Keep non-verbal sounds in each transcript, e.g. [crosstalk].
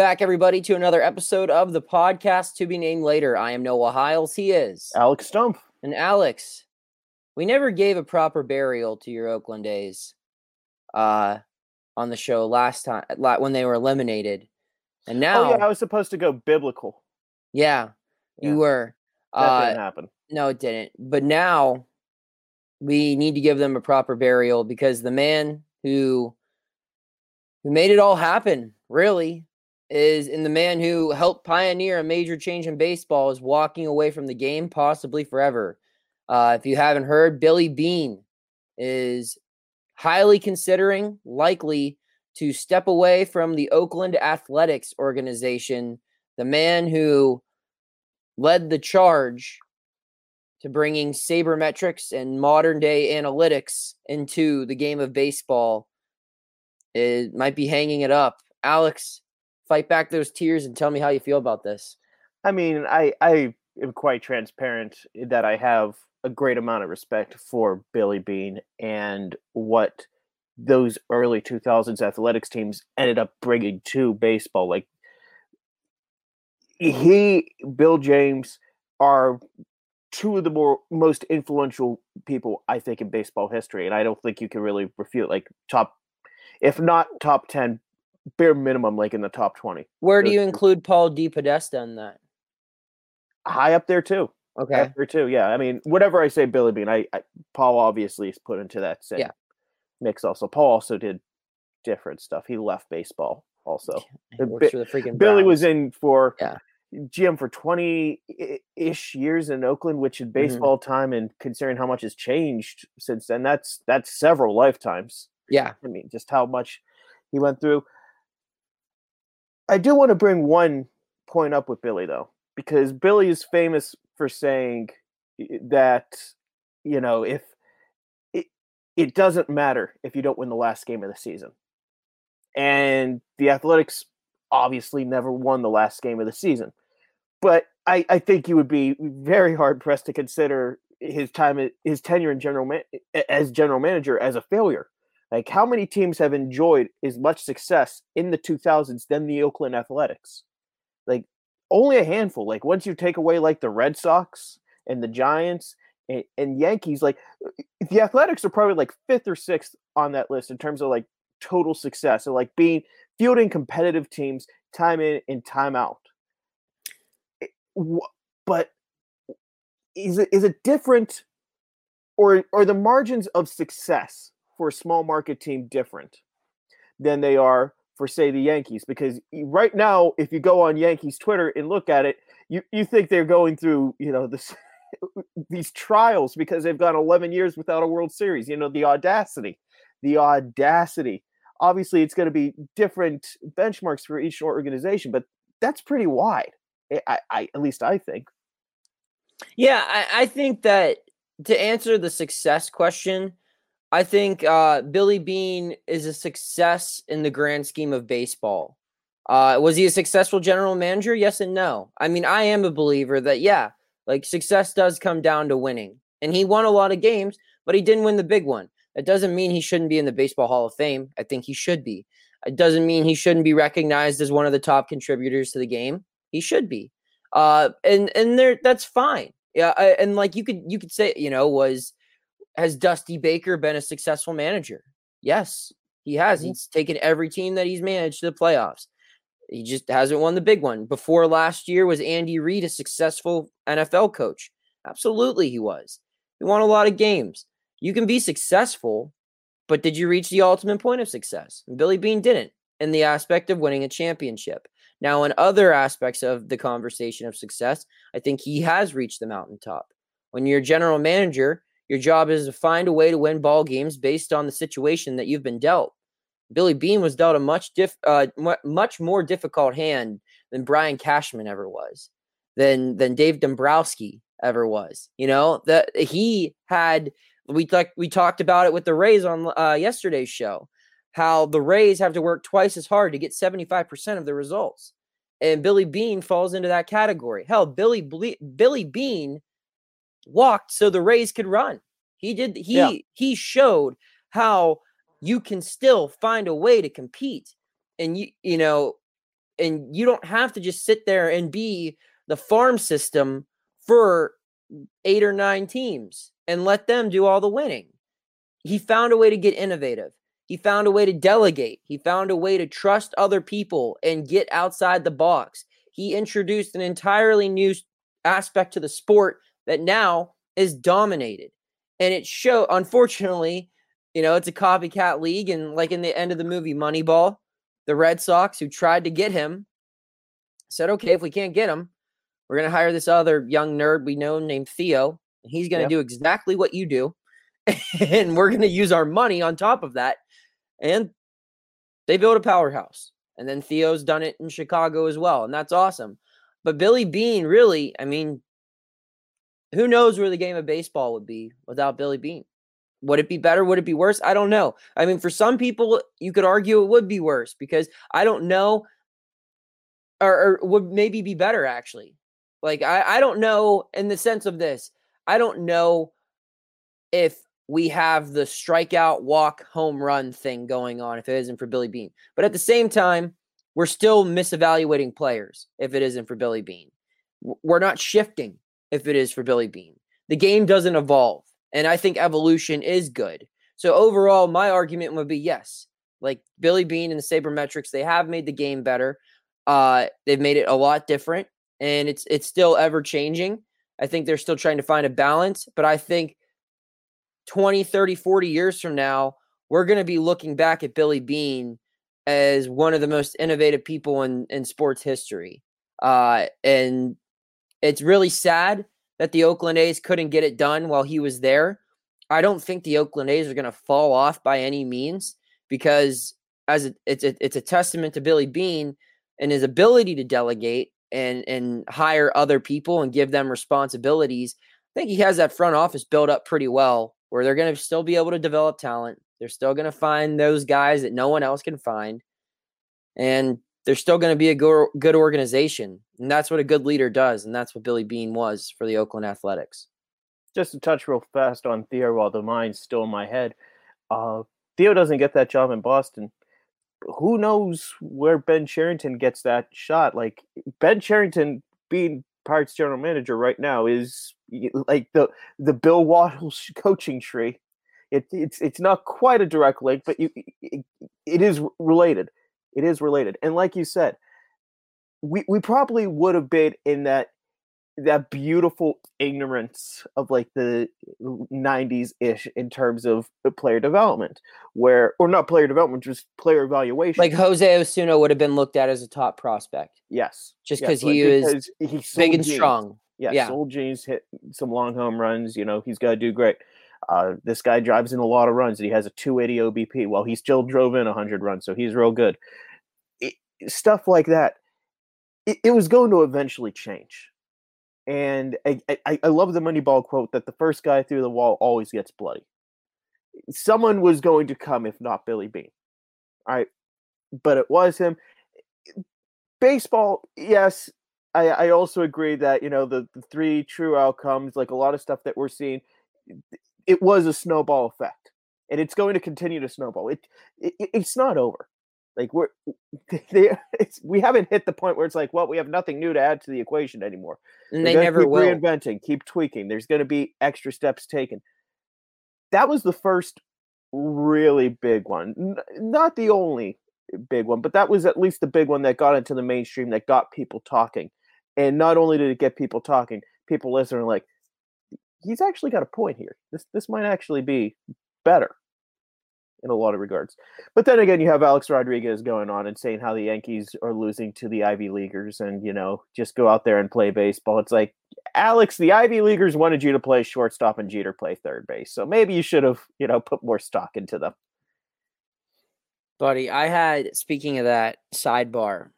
Back, everybody, to another episode of the podcast to be named later. I am Noah Hiles. He is. Alex Stump. And Alex, we never gave a proper burial to your Oakland A's uh, on the show last time when they were eliminated. And now, Oh yeah, I was supposed to go biblical. yeah, you were. That Uh, didn't happen. No, it didn't. But now we need to give them a proper burial because the man who who made it all happen, really, is in the man who helped pioneer a major change in baseball is walking away from the game, possibly forever. Uh, if you haven't heard, Billy Beane is highly considering, likely to step away from the Oakland Athletics organization. The man who led the charge to bringing sabermetrics and modern day analytics into the game of baseball it might be hanging it up alex fight back those tears and tell me how you feel about this I mean, I I am quite transparent that I have a great amount of respect for Billy Beane and what those early 2000s athletics teams ended up bringing to baseball. Like he, Bill James, are two of the more most influential people I think in baseball history, and I don't think you can really refute like top, if not top ten, bare minimum like in the top twenty. where do you include paul depodesta in that high up there too. okay Up there too. Yeah. I mean, whatever I say, Billy Beane, I, I Paul obviously is put into that same Yeah. mix. Also, Paul also did different stuff. He left baseball also. He works for the freaking Billy was in for Yeah. GM for twenty ish years in Oakland, which Mm-hmm. in baseball time, and considering how much has changed since then, that's that's several lifetimes. yeah I mean, just how much he went through. I do want to bring one point up with Billy though, because Billy is famous for saying that you know if it it doesn't matter if you don't win the last game of the season, and the Athletics obviously never won the last game of the season, but I I think you would be very hard pressed to consider his time his tenure in general man, as general manager as a failure. Like, how many teams have enjoyed as much success in the 2000s than the Oakland Athletics? Like, only a handful. Like, once you take away like the Red Sox and the Giants and, and Yankees, like uh, the Athletics are probably like fifth or sixth on that list in terms of like total success and like being fielding competitive teams time in and time out. But is it is it different, or are the margins of success for a small market team different than they are for say the Yankees? Because right now, if you go on Yankees Twitter and look at it, you you think they're going through you know this [laughs] these trials because they've gone 11 years without a World Series. You know the audacity, the audacity. Obviously, it's going to be different benchmarks for each organization, but that's pretty wide. I, I, I at least I think. Yeah, I, I think that to answer the success question, I think uh, Billy Beane is a success in the grand scheme of baseball. Uh, was he a successful general manager? Yes and no. I mean, I am a believer that, yeah, like success does come down to winning. And he won a lot of games, but he didn't win the big one. That doesn't mean he shouldn't be in the Baseball Hall of Fame. I think he should be. It doesn't mean he shouldn't be recognized as one of the top contributors to the game. He should be. Uh, and and there that's fine. Yeah, I, and like you could you could say you know was has Dusty Baker been a successful manager? Yes, he has. Mm-hmm. He's taken every team that he's managed to the playoffs. He just hasn't won the big one. Before last year, was Andy Reid a successful NFL coach? Absolutely, he was. He won a lot of games. You can be successful, but did you reach the ultimate point of success? And Billy Beane didn't in the aspect of winning a championship. Now, in other aspects of the conversation of success, I think he has reached the mountaintop. When you're general manager, your job is to find a way to win ball games based on the situation that you've been dealt. Billy Beane was dealt a much diff, uh, much more difficult hand than Brian Cashman ever was, than than Dave Dombrowski ever was. You know that he had. We talked we talked about it with the Rays on uh, yesterday's show. How the Rays have to work twice as hard to get seventy five percent of the results, and Billy Beane falls into that category. Hell, Billy Billy Beane walked so the Rays could run. He did. He yeah. he showed how you can still find a way to compete, and you you know, and you don't have to just sit there and be the farm system for eight or nine teams and let them do all the winning. He found a way to get innovative. He found a way to delegate. He found a way to trust other people and get outside the box. He introduced an entirely new aspect to the sport that now is dominated. And it show unfortunately, you know, it's a copycat league and like in the end of the movie Moneyball, the Red Sox who tried to get him said, "Okay, if we can't get him, we're going to hire this other young nerd we know named Theo. And he's going to yep. do exactly what you do. [laughs] and we're going to use our money on top of that. And they built a powerhouse. And then Theo's done it in Chicago as well. And that's awesome. But Billy Beane, really, I mean, who knows where the game of baseball would be without Billy Beane? Would it be better? Would it be worse? I don't know. I mean, for some people, you could argue it would be worse because I don't know, or, or would maybe be better actually. Like I, I don't know in the sense of this. I don't know if we have the strikeout, walk, home run thing going on if it isn't for Billy Beane. But at the same time, we're still misevaluating players if it isn't for Billy Beane. We're not shifting if it is for Billy Beane. The game doesn't evolve. And I think evolution is good. So overall, my argument would be yes. Like Billy Beane and the Sabermetrics, they have made the game better. Uh, they've made it a lot different and it's it's still ever changing. I think they're still trying to find a balance, but I think 20, 30, 40 years from now, we're going to be looking back at Billy Beane as one of the most innovative people in, in sports history. Uh, and it's really sad that the Oakland A's couldn't get it done while he was there. I don't think the Oakland A's are going to fall off by any means because as it's a, it's a testament to Billy Beane and his ability to delegate and and hire other people and give them responsibilities. I think he has that front office built up pretty well where they're going to still be able to develop talent. They're still going to find those guys that no one else can find. And they're still going to be a good organization. And that's what a good leader does. And that's what Billy Beane was for the Oakland Athletics. Just to touch real fast on Theo while the mind's still in my head. Uh, Theo doesn't get that job in Boston who knows where Ben Cherington gets that shot? Like Ben Cherington being Pirates general manager right now is like the the Bill Wattles [laughs] coaching tree. It, it's it's not quite a direct link, but you, it, it is related. It is related, and like you said, we we probably would have been in that that beautiful ignorance of like the 90s ish in terms of player development where or not player development just player evaluation. Like jose osuna would have been looked at as a top prospect. Yes just yes, he is he's big and strong. Yeah, yeah. sold jeans hit some long home runs you know he's got to do great. Uh, this guy drives in a lot of runs and he has a 280 obp well he still drove in 100 runs so he's real good. It, stuff like that it, it was going to eventually change and I, I, I love the Moneyball quote that the first guy through the wall always gets bloody. Someone was going to come if not Billy Beane. All right. But it was him. Baseball, yes. I, I also agree that, you know, the, the three true outcomes, like a lot of stuff that we're seeing, it was a snowball effect. And it's going to continue to snowball. It, it it's not over. Like we're [laughs] they, it's, we haven't hit the point where it's like, well, we have nothing new to add to the equation anymore. And they never keep will. reinventing, keep tweaking. There's going to be extra steps taken. That was the first really big one, N- not the only big one, but that was at least the big one that got into the mainstream that got people talking. And not only did it get people talking, people listening like, he's actually got a point here. This this might actually be better in a lot of regards. But then again, you have Alex Rodriguez going on and saying how the Yankees are losing to the Ivy Leaguers and, you know, just go out there and play baseball. It's like, Alex, the Ivy Leaguers wanted you to play shortstop and Jeter play third base. So maybe you should have, you know, put more stock into them. Buddy, I had speaking of that sidebar,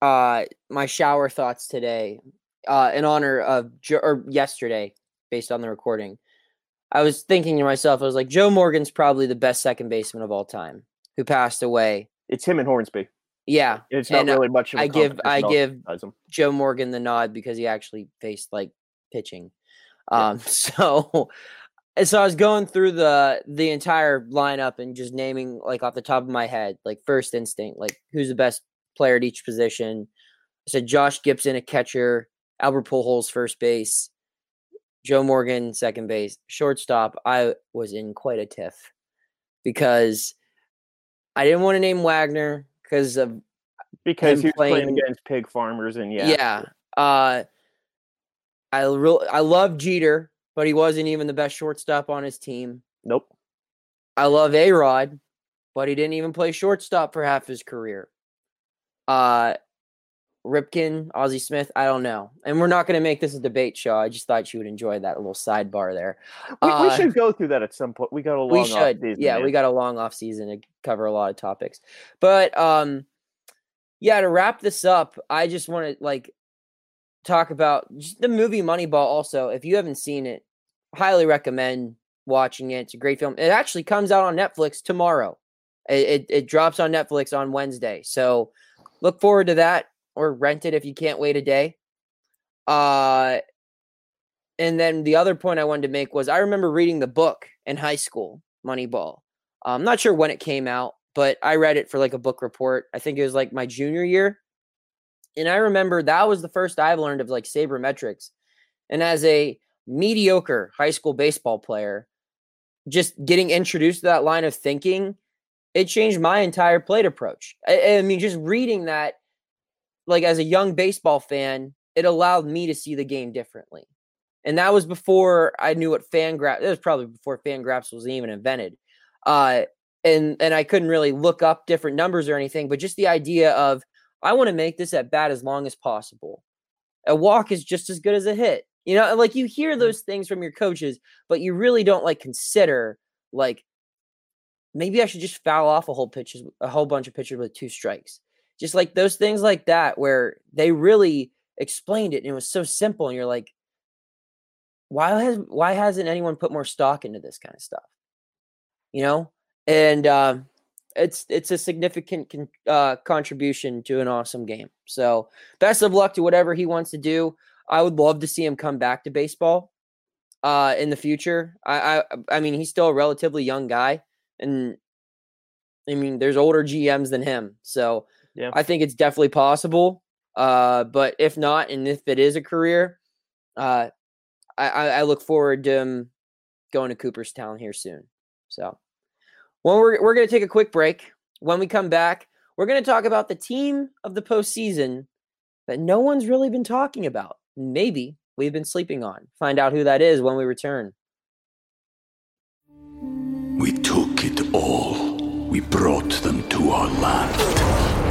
uh my shower thoughts today, uh in honor of or yesterday, based on the recording. I was thinking to myself, I was like, Joe Morgan's probably the best second baseman of all time, who passed away. It's him and Hornsby. Yeah, It's not And, uh, really much of a I give I give. Joe Morgan the nod because he actually faced like pitching. Yeah. Um, [laughs] so so I was going through the the entire lineup and just naming like off the top of my head, like first instinct, like who's the best player at each position. I said Josh Gibson a catcher, Albert Pujols first base, Joe Morgan second base, shortstop. I was in quite a tiff because I didn't want to name Wagner because of Because he was playing playing- against pig farmers and yeah. yeah. Uh I real I love Jeter, but he wasn't even the best shortstop on his team. Nope. I love A Rod, but he didn't even play shortstop for half his career. Uh Ripken, Ozzie Smith, I don't know. And we're not going to make this a debate show. I just thought you would enjoy that little sidebar there. We, we Uh, should go through that at some point. We got a long we should season, yeah man. we got a long off season to cover a lot of topics but um yeah to wrap this up i just want to like talk about the movie moneyball also if you haven't seen it highly recommend watching it it's a great film it actually comes out on netflix tomorrow it, it, it drops on netflix on wednesday so look forward to that or rent it if you can't wait a day uh and then the other point I wanted to make was I remember reading the book in high school, Moneyball. I'm not sure when it came out, but I read it for like a book report. I think it was like my junior year. And I remember that was the first I've learned of like sabermetrics. And as a mediocre high school baseball player, just getting introduced to that line of thinking, it changed my entire plate approach. I, I mean, just reading that, like as a young baseball fan, it allowed me to see the game differently and that was before I knew what fan Fangraphs. It was probably before Fangraphs was even invented, uh, and and I couldn't really look up different numbers or anything. But just the idea of I want to make this at bat as long as possible. A walk is just as good as a hit. You know, like you hear those things from your coaches, but you really don't like consider like maybe I should just foul off a whole pitches, a whole bunch of pitchers with two strikes. Just like those things like that, where they really explained it and it was so simple, and you're like, why has why hasn't anyone put more stock into this kind of stuff? You know? And um it's it's a significant con- uh, contribution to an awesome game. So best of luck to whatever he wants to do. I would love to see him come back to baseball uh in the future. I i, I mean he's still a relatively young guy and i mean there's older gms than him. So Yeah. i think it's definitely possible uh but if not and if it is a career uh I, I, I look forward to him going to Cooperstown here soon. So, when we're we're gonna take a quick break. When we come back, we're gonna talk about the team of the postseason that no one's really been talking about. Maybe we've been sleeping on. Find out who that is when we return. We took it all. We brought them to our land.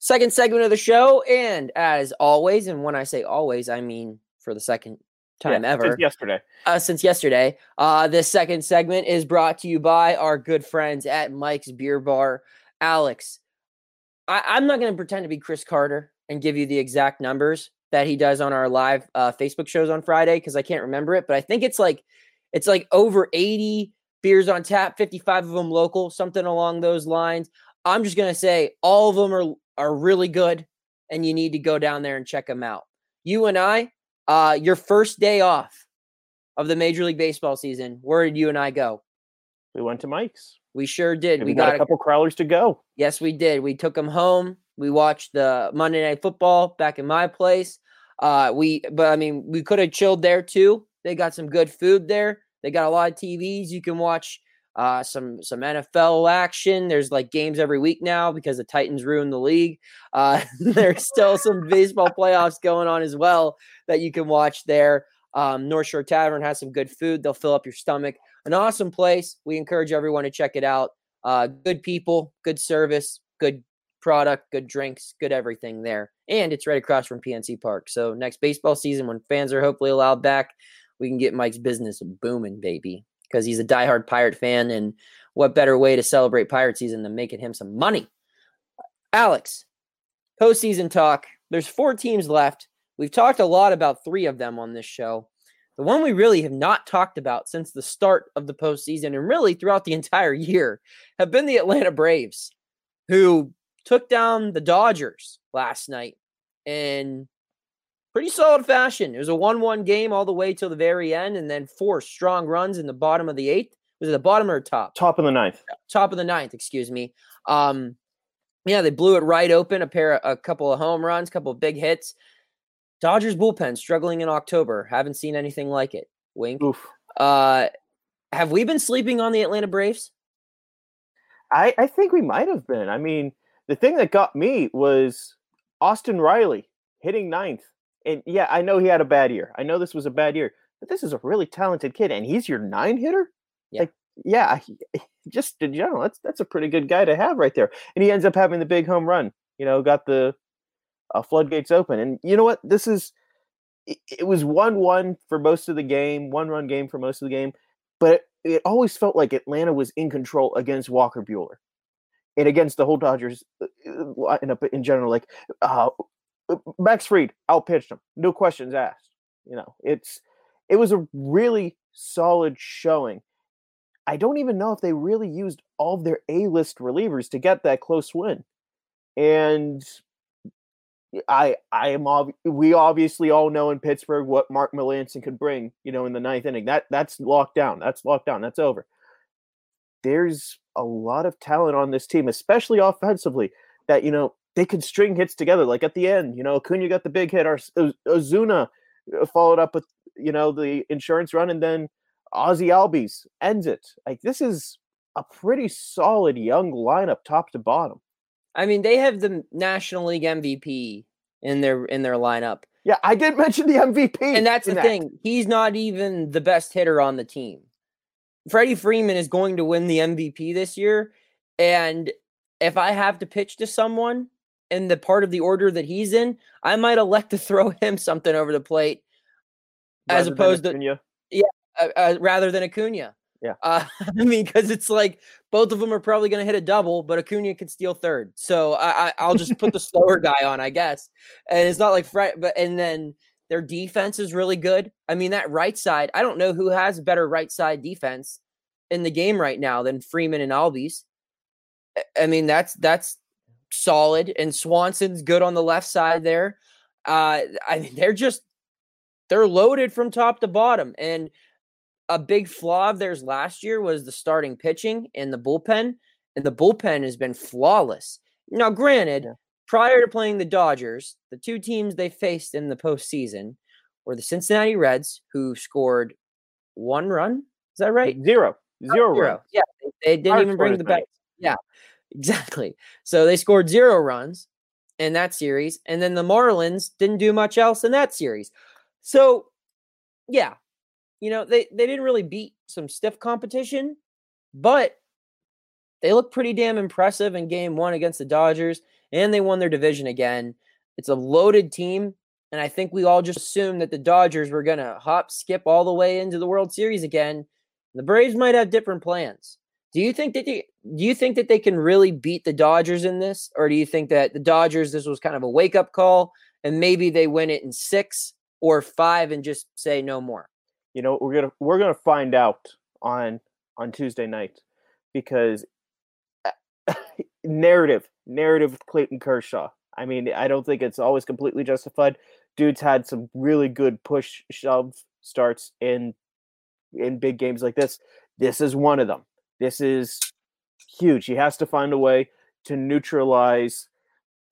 Second segment of the show, and as always, and when I say always, I mean for the second time Yeah, ever. since yesterday. uh, since yesterday. Uh, this second segment is brought to you by our good friends at Mike's Beer Bar. Alex, I- I'm not going to pretend to be Chris Carter and give you the exact numbers, that he does on our live uh, Facebook shows on Friday because I can't remember it, but I think it's like it's like over 80 beers on tap, 55 of them local, something along those lines. I'm just gonna say all of them are are really good, and you need to go down there and check them out. You and I, uh, your first day off of the Major League Baseball season, where did you and I go? We went to Mike's. We sure did. We we got, got a couple crawlers to go. Yes, we did. We took them home. We watched the Monday Night Football back in my place. Uh, we, but I mean, we could have chilled there too. They got some good food there. They got a lot of TVs. You can watch uh, some some NFL action. There's like games every week now because the Titans ruined the league. Uh, [laughs] there's still some baseball playoffs going on as well that you can watch there. Um, North Shore Tavern has some good food. They'll fill up your stomach. An awesome place. We encourage everyone to check it out. Uh, good people, good service, good product, good drinks, good everything there. And it's right across from PNC Park. So next baseball season, when fans are hopefully allowed back, we can get Mike's business booming, baby, because he's a diehard Pirate fan. And what better way to celebrate Pirate season than making him some money? Alex, postseason talk. There's four teams left. We've talked a lot about three of them on this show. The one we really have not talked about since the start of the postseason and really throughout the [laughs] entire year have been the Atlanta Braves, who took down the Dodgers last night in pretty solid fashion. It was a 1 1 game all the way till the very end, and then four strong runs in the bottom of the eighth. Was it the bottom or top? Top of the ninth. Top of the ninth, excuse me. Um, yeah, they blew it right open. A pair, a couple of home runs, a couple of big hits. Dodgers bullpen struggling in October. Haven't seen anything like it. Wink. Oof. Uh, have we been sleeping on the Atlanta Braves? I, I think we might have been. I mean, the thing that got me was Austin Riley hitting ninth. And yeah, I know he had a bad year. I know this was a bad year, but this is a really talented kid, and he's your nine hitter. Yeah. Like, yeah, just in general, that's that's a pretty good guy to have right there. And he ends up having the big home run. You know, got the uh, floodgates open. And you know what? This is it, it was one one for most of the game, one run game for most of the game, but it, it always felt like Atlanta was in control against Walker Buehler and against the whole Dodgers uh, lineup in general. Like uh, Max Fried outpitched him, no questions asked. You know, it's it was a really solid showing. I don't even know if they really used all of their A list relievers to get that close win. And I I am ob- we obviously all know in Pittsburgh what Mark Melancon could bring, you know, in the ninth inning. That that's locked down. That's locked down. That's over. There's a lot of talent on this team, especially offensively, that you know they could string hits together. Like at the end, you know, Acuna got the big hit. Or Ozuna uh, followed up with you know the insurance run, and then Ozzy Albies ends it. Like this is a pretty solid young lineup, top to bottom. I mean, they have the National League MVP in their in their lineup. Yeah, I did mention the MVP. And that's the that. thing. He's not even the best hitter on the team. Freddie Freeman is going to win the MVP this year. And if I have to pitch to someone in the part of the order that he's in, I might elect to [laughs] throw him something over the plate as Rather than opposed to Acuna. uh, uh, rather than Acuna. Yeah. Uh, [laughs] I mean, because it's like both of them are probably going to hit a double, but Acuna can steal third. So I, I, I'll just put the [laughs] slower guy on, I guess. And it's not like Fred, but and then their defense is really good. I mean, that right side, I don't know who has better right side defense in the game right now than Freeman and Albies. I mean, that's that's solid. And Swanson's good on the left side there. Uh, I mean, they're just they're loaded from top to bottom. And a big flaw of theirs last year was the starting pitching and the bullpen, and the bullpen has been flawless. Now, granted, Yeah. prior to playing the Dodgers, the two teams they faced in the postseason were the Cincinnati Reds, who scored one run. Is that right? Zero. Zero. Zero. runs. Yeah, they, they didn't Hard even bring the back. Yeah, exactly. So they scored zero runs in that series, and then the Marlins didn't do much else in that series. So, yeah, you know they they didn't really beat some stiff competition, but they look pretty damn impressive in Game One against the Dodgers, and they won their division again. It's a loaded team. And I think we all just assumed that the Dodgers were going to hop, skip all the way into the World Series again. The Braves might have different plans. Do you think that they, do you think that they can really beat the Dodgers in this, or do you think that the Dodgers this was kind of a wake up call and maybe they win it in six or five and just say no more. You know, we're gonna we're gonna find out on on Tuesday night because uh, [laughs] narrative narrative with Clayton Kershaw. I mean, I don't think it's always completely justified. Dude's had some really good push shove starts in in big games like this. This is one of them. This is huge. He has to find a way to neutralize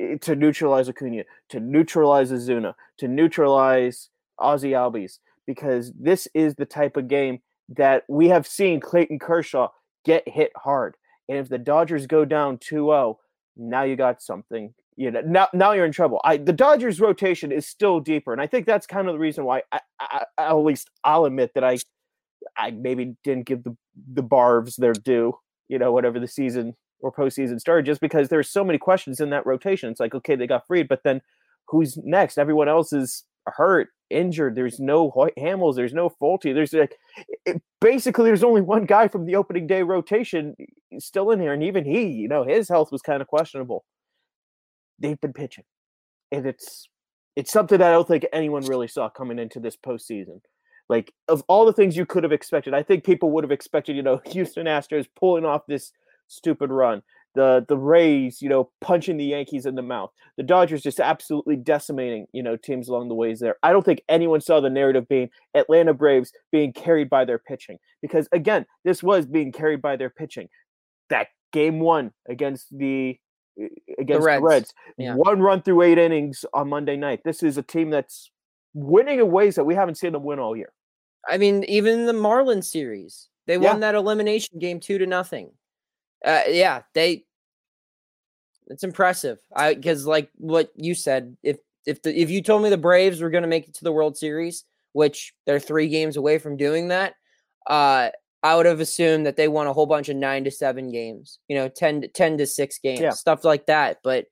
eh, to neutralize Acuna, to neutralize Ozuna, to neutralize Ozzy Albies, because this is the type of game that we have seen Clayton Kershaw get hit hard. And if the Dodgers go down 2-0, now you got something. You know, now now you're in trouble. I the Dodgers rotation is still deeper, and I think that's kind of the reason why I, I, at least I'll admit that I I maybe didn't give the the Barbs their due. You know, whatever the season or postseason started, just because there's so many questions in that rotation. It's like okay, they got Fried, but then who's next? Everyone else is hurt, injured. There's no Hamels. There's no Folty. There's like it, basically there's only one guy from the opening day rotation still in here, and even he, you know, his health was kind of questionable. They've been pitching, and it's it's something that I don't think anyone really saw coming into this postseason. Like of all the things you could have expected, I think people would have expected, you know, [laughs] Houston Astros pulling off this stupid run the the Rays, you know, punching the Yankees in the mouth. The Dodgers just absolutely decimating, you know, teams along the ways there. I don't think anyone saw the narrative being Atlanta Braves being carried by their pitching because again, this was being carried by their pitching. That game one against the against the Reds, the Reds. Yeah. one run through eight innings on Monday night. This is a team that's winning in ways that we haven't seen them win all year. I mean, even the Marlins series, they yeah. won that elimination game two to nothing. Uh, yeah, they it's impressive. I because like what you said, if if the if you told me the Braves were going to make it to the World Series, which they're three games away from doing that, uh, I would have assumed that they won a whole bunch of nine to seven games, you know, 10 to 10 to six games, yeah. stuff like that. But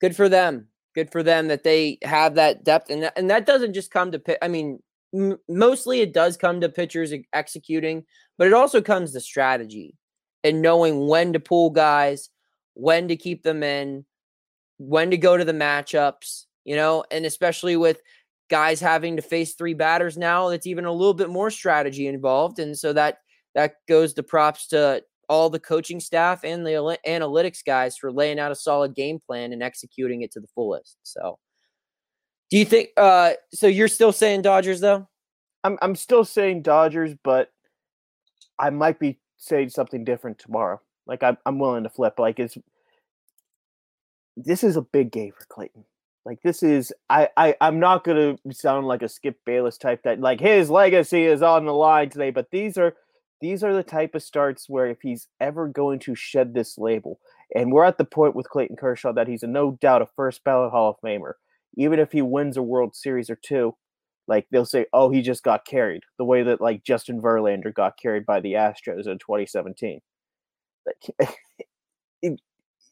good for them. Good for them that they have that depth. And that, and that doesn't just come to, I mean, m- mostly it does come to pitchers executing, but it also comes to strategy and knowing when to pull guys when to keep them in, when to go to the matchups, you know, and especially with guys having to face three batters now, it's even a little bit more strategy involved. And so that that goes to props to all the coaching staff and the analytics guys for laying out a solid game plan and executing it to the fullest. So do you think uh so you're still saying Dodgers though? I'm I'm still saying Dodgers, but I might be saying something different tomorrow. Like I'm I'm willing to flip. Like it's this is a big game for Clayton. Like this is I, I I'm not gonna sound like a Skip Bayless type that like his legacy is on the line today, but these are these are the type of starts where if he's ever going to shed this label, and we're at the point with Clayton Kershaw that he's a no doubt a first ballot Hall of Famer. Even if he wins a World Series or two, like they'll say, "Oh, he just got carried," the way that like Justin Verlander got carried by the Astros in 2017. [laughs] it,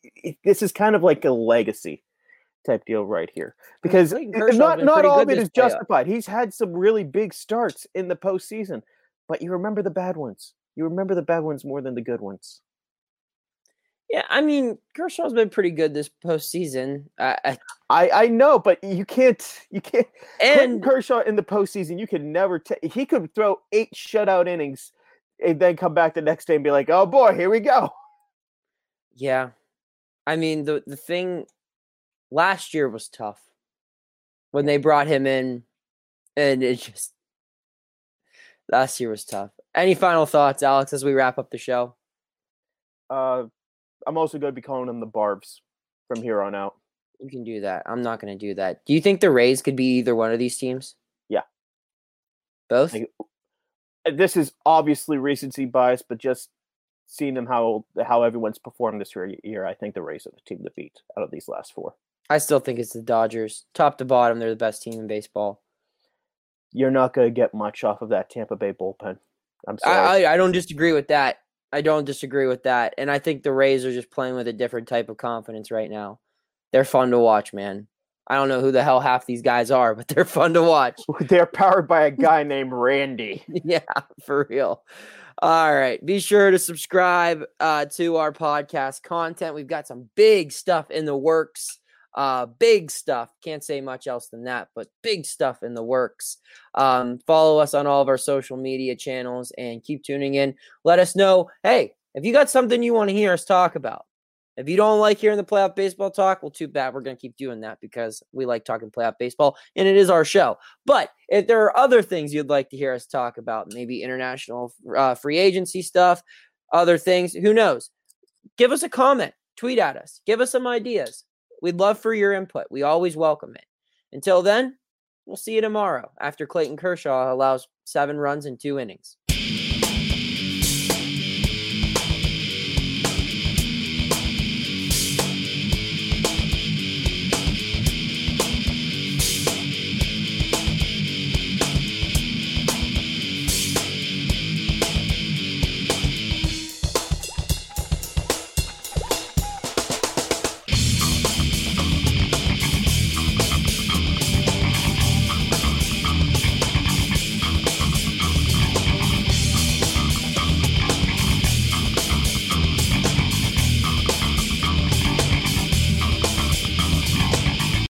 it, this is kind of like a legacy type deal right here because not not all of it is justified. He's had some really big starts in the postseason, but you remember the bad ones. You remember the bad ones more than the good ones. Yeah, I mean Kershaw's been pretty good this postseason. I I, I know, but you can't you can't. And Kershaw in the postseason, you could never. T- he could throw eight shutout innings and then come back the next day and be like, "Oh boy, here we go." Yeah, I mean the the thing last year was tough when they brought him in, and it just last year was tough. Any final thoughts, Alex, as we wrap up the show? Uh, I'm also going to be calling them the Barbs from here on out. You can do that. I'm not going to do that. Do you think the Rays could be either one of these teams? Yeah. Both? Like, this is obviously recency bias, but just seeing them how how everyone's performed this year, I think the Rays are the team to beat out of these last four. I still think it's the Dodgers, top to bottom. They're the best team in baseball. You're not going to get much off of that Tampa Bay bullpen. I'm sorry. I, I, I don't disagree with that. I don't disagree with that, and I think the Rays are just playing with a different type of confidence right now. They're fun to watch, man. I don't know who the hell half these guys are, but [laughs] they're fun to watch. [laughs] They're powered by a [laughs] guy named Randy. Yeah, for real. All right. Be sure to subscribe uh, to our podcast content. We've got some big stuff in the works. Uh, big stuff. Can't say much else than that, but big stuff in the works. Um, follow us on all of our social media channels and keep tuning in. Let us know, hey, if you got something you want to hear us talk about, if you don't like hearing the playoff baseball talk, well, too bad. We're going to keep doing that because we like talking playoff baseball and it is our show. But if there are other things you'd like to hear us talk about, maybe international uh, free agency stuff, other things, who knows? Give us a comment, tweet at us, give us some ideas. We'd love for your input. We always welcome it. Until then, we'll see you tomorrow after Clayton Kershaw allows seven runs in two innings.